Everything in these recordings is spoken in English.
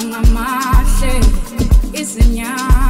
amahle izinyanga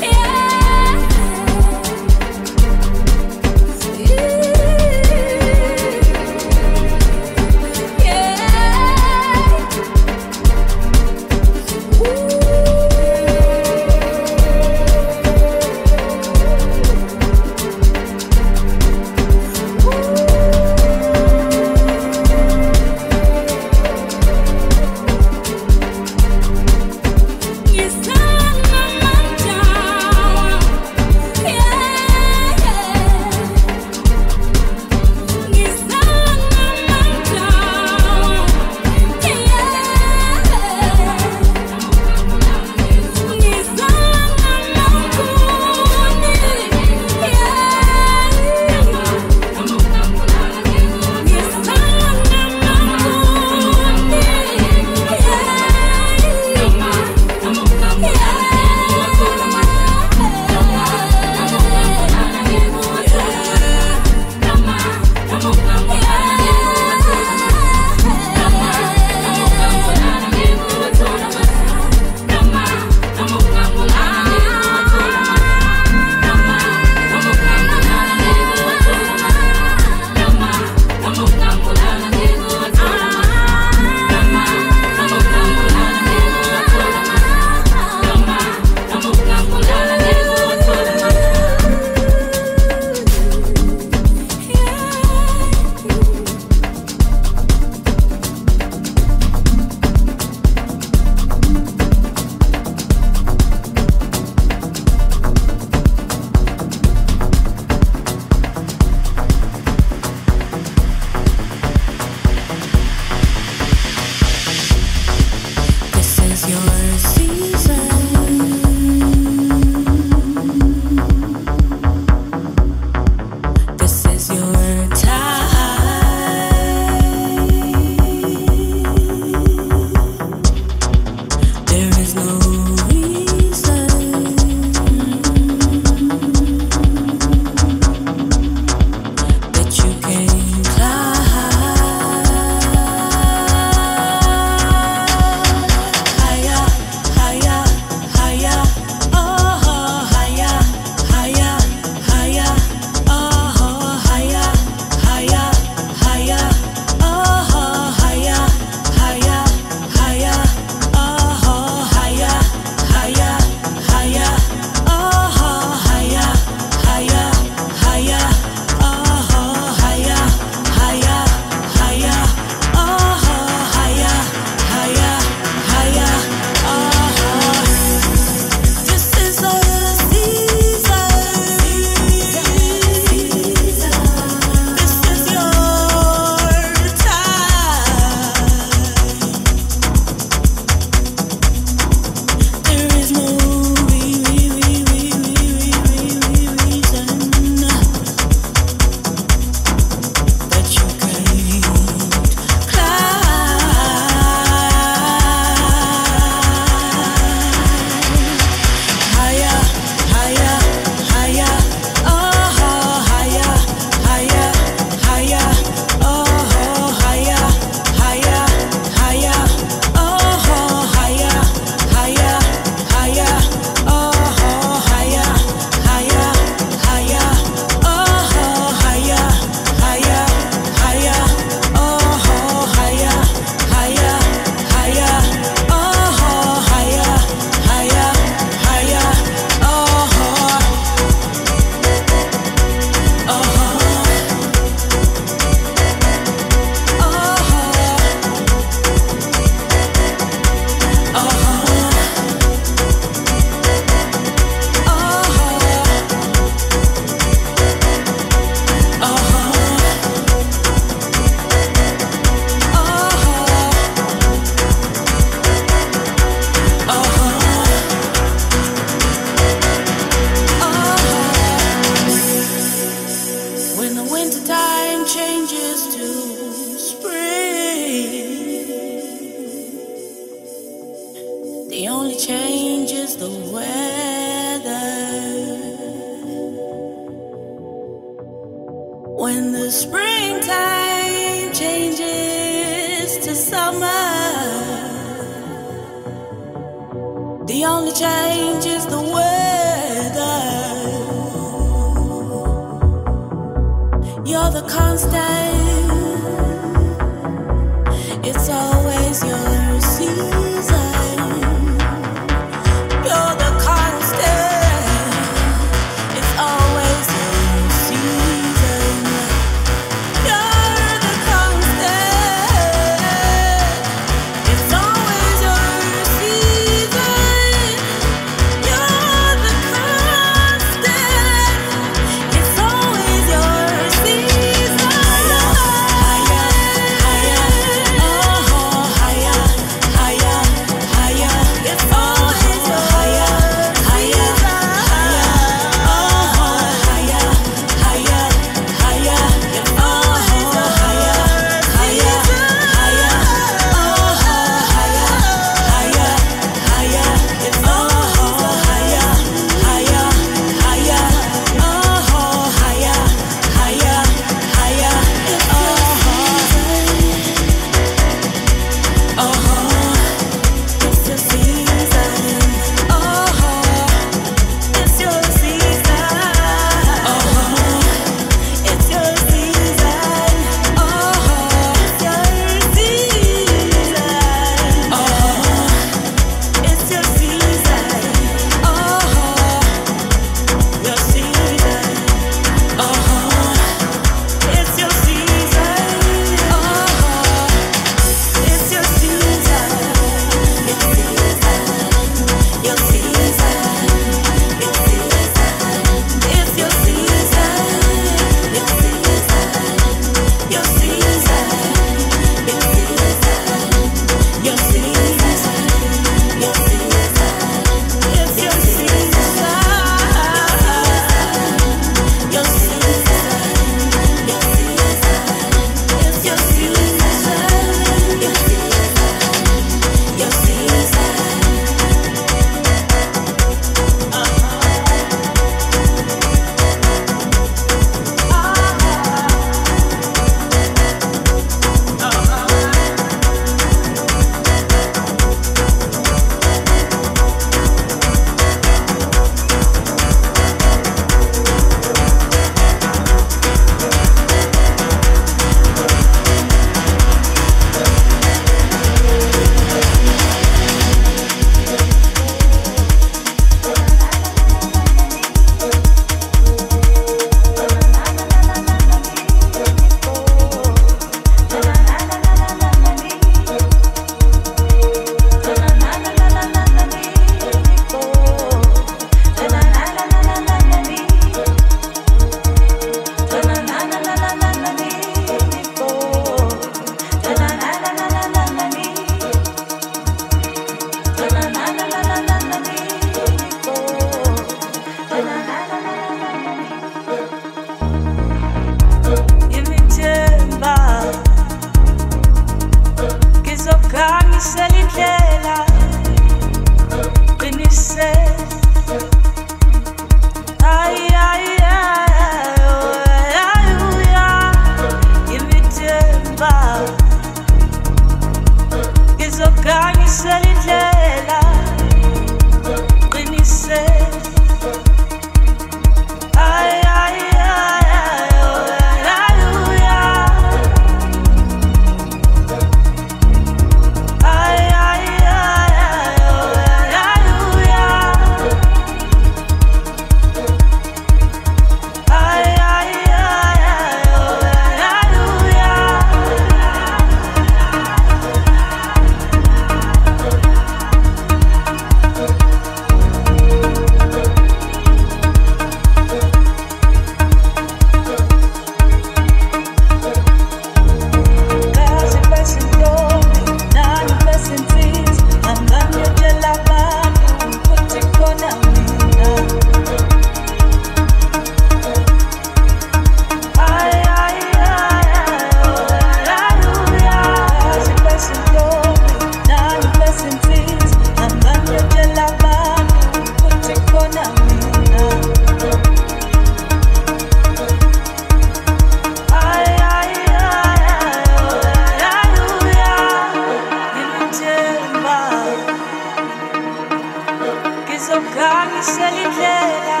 sokami selindlela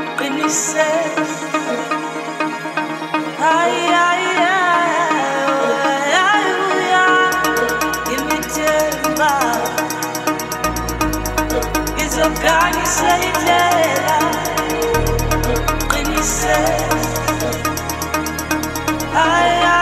uqinise hayi hayi hayi imithemba izokami selindlela uqinise hayi hayi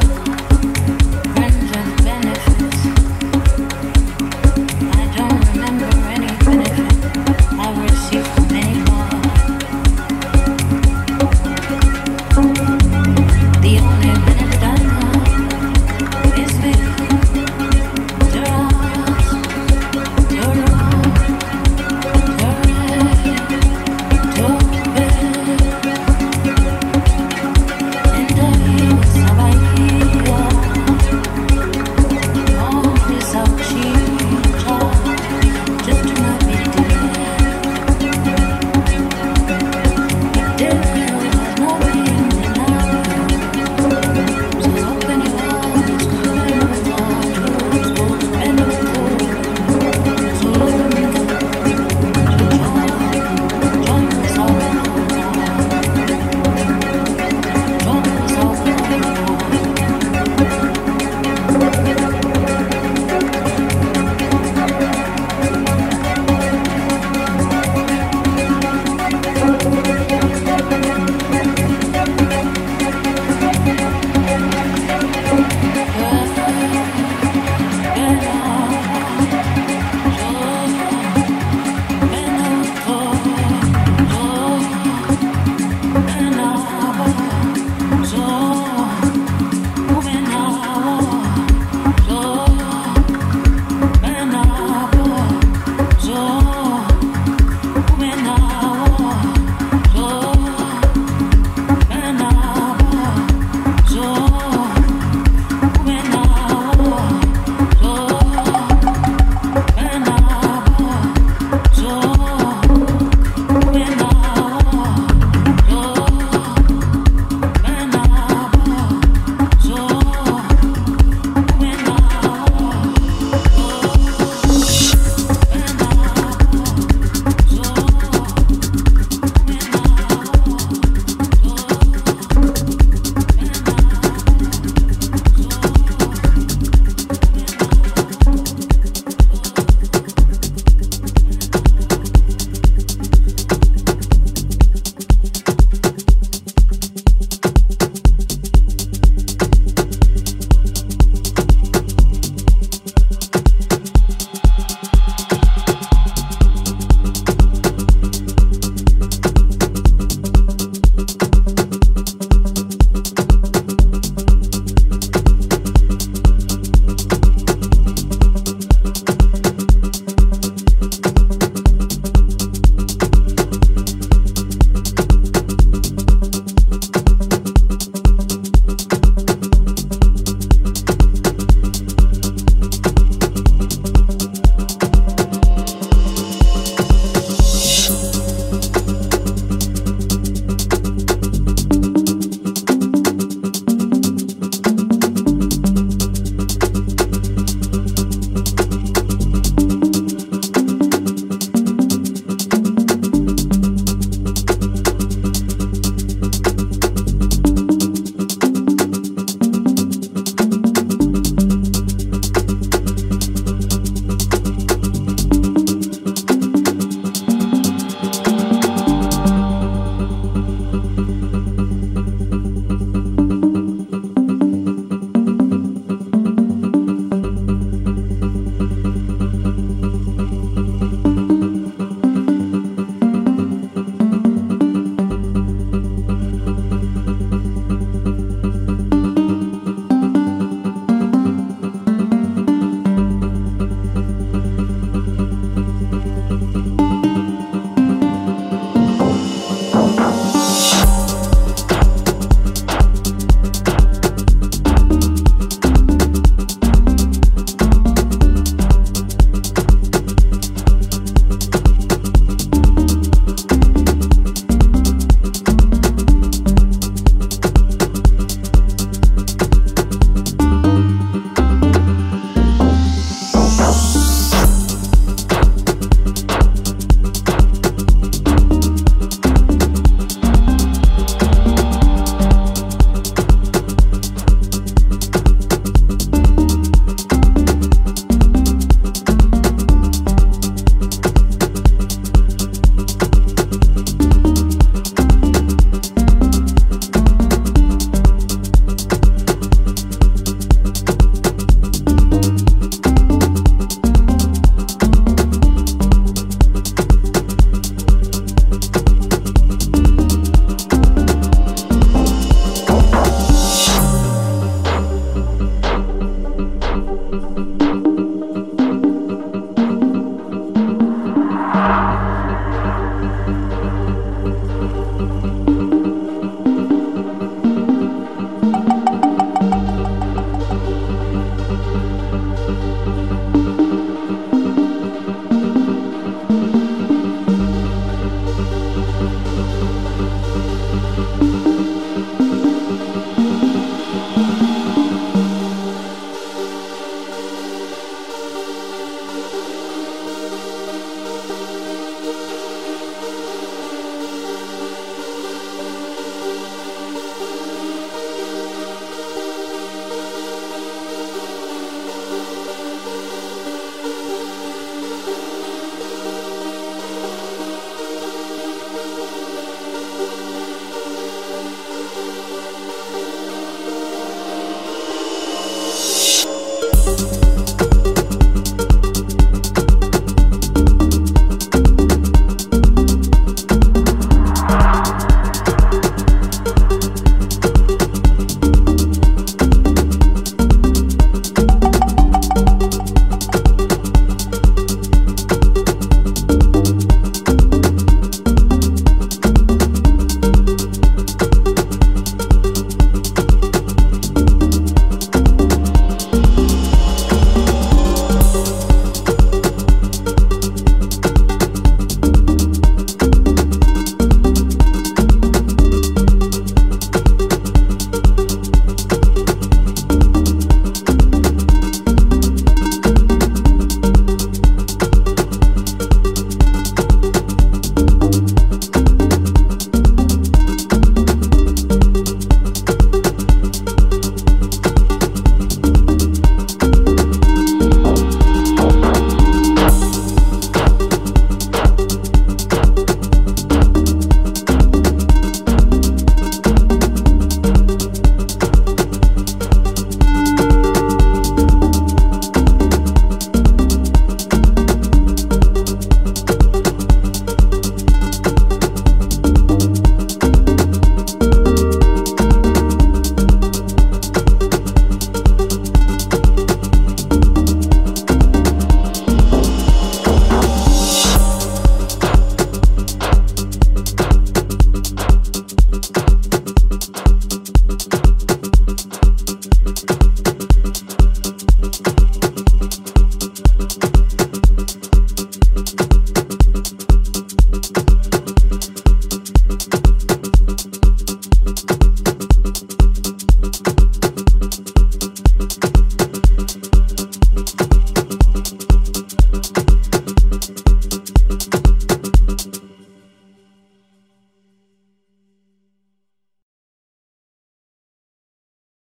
Bye.